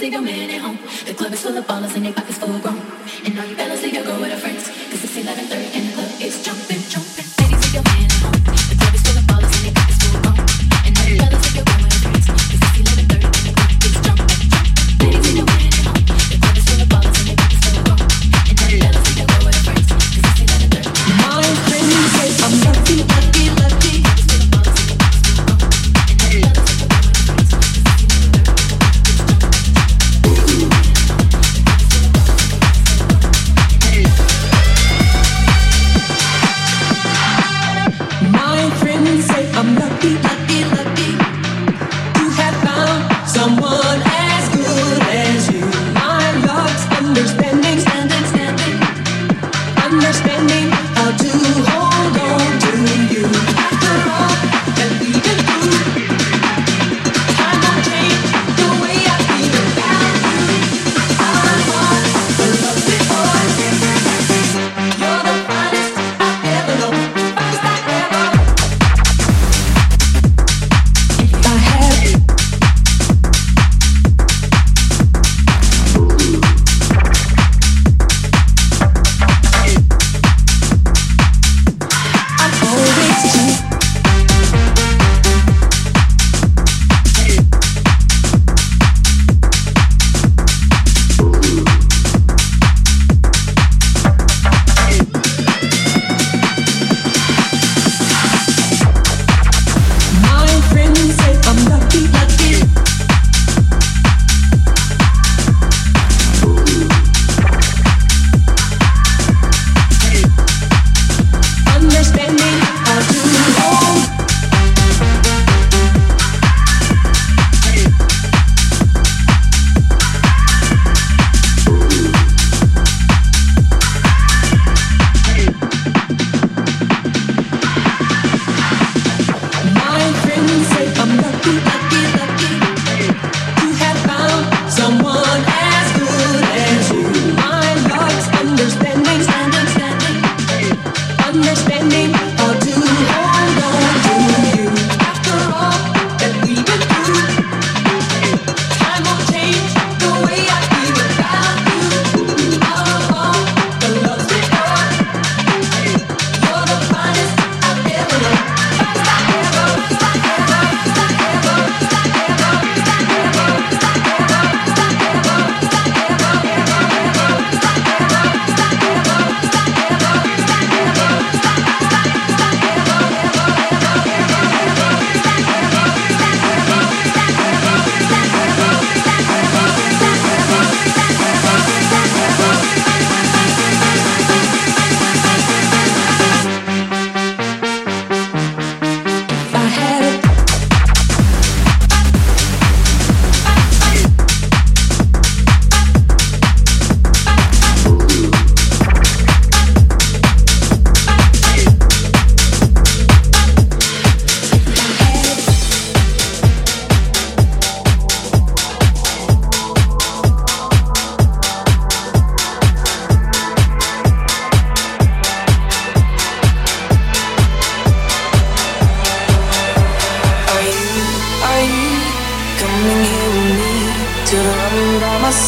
leave your man at home. The club is full of ballers and their pockets full grown. And all you fellas leave your girl with a friend.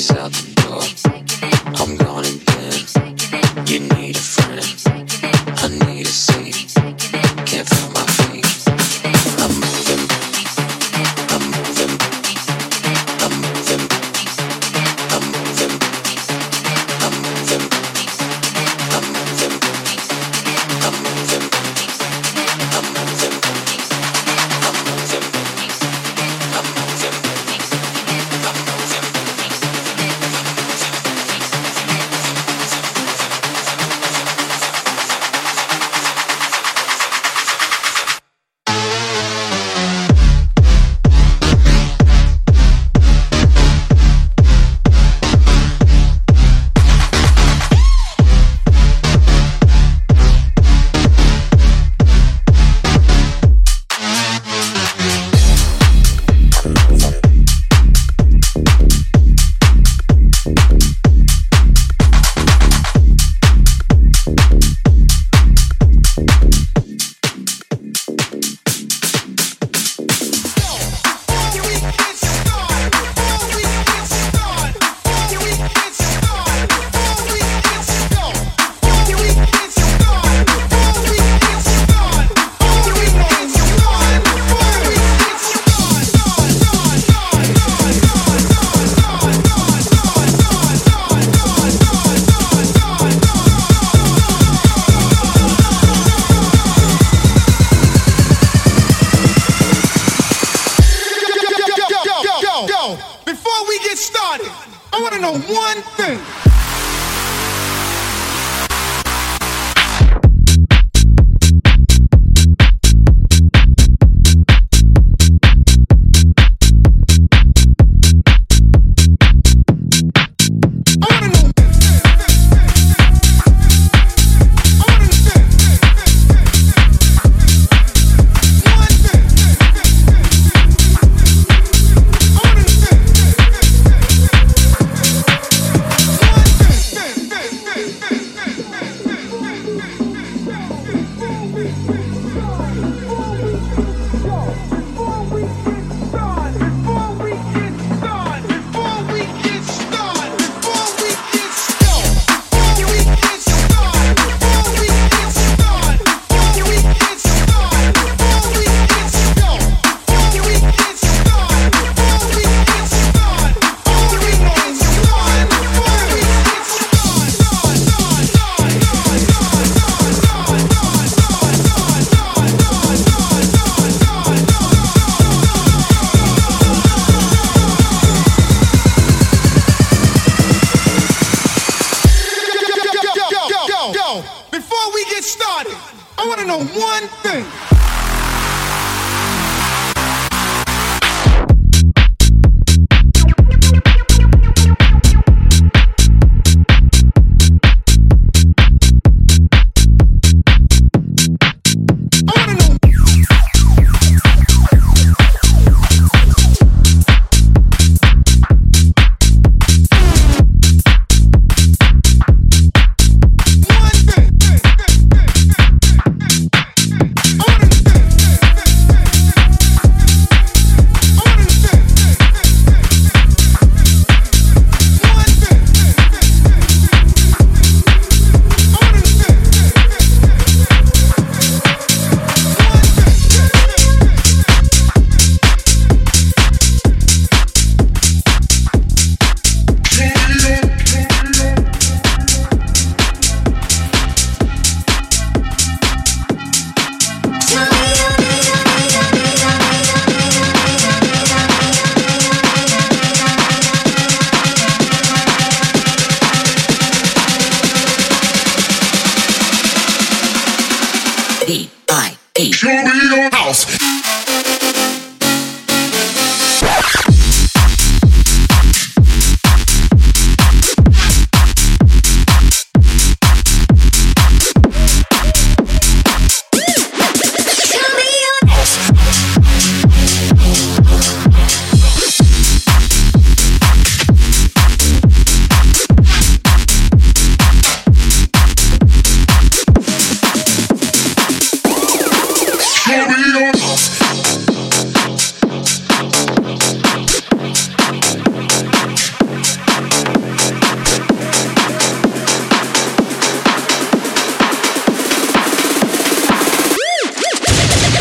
Peace out.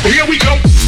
Show we your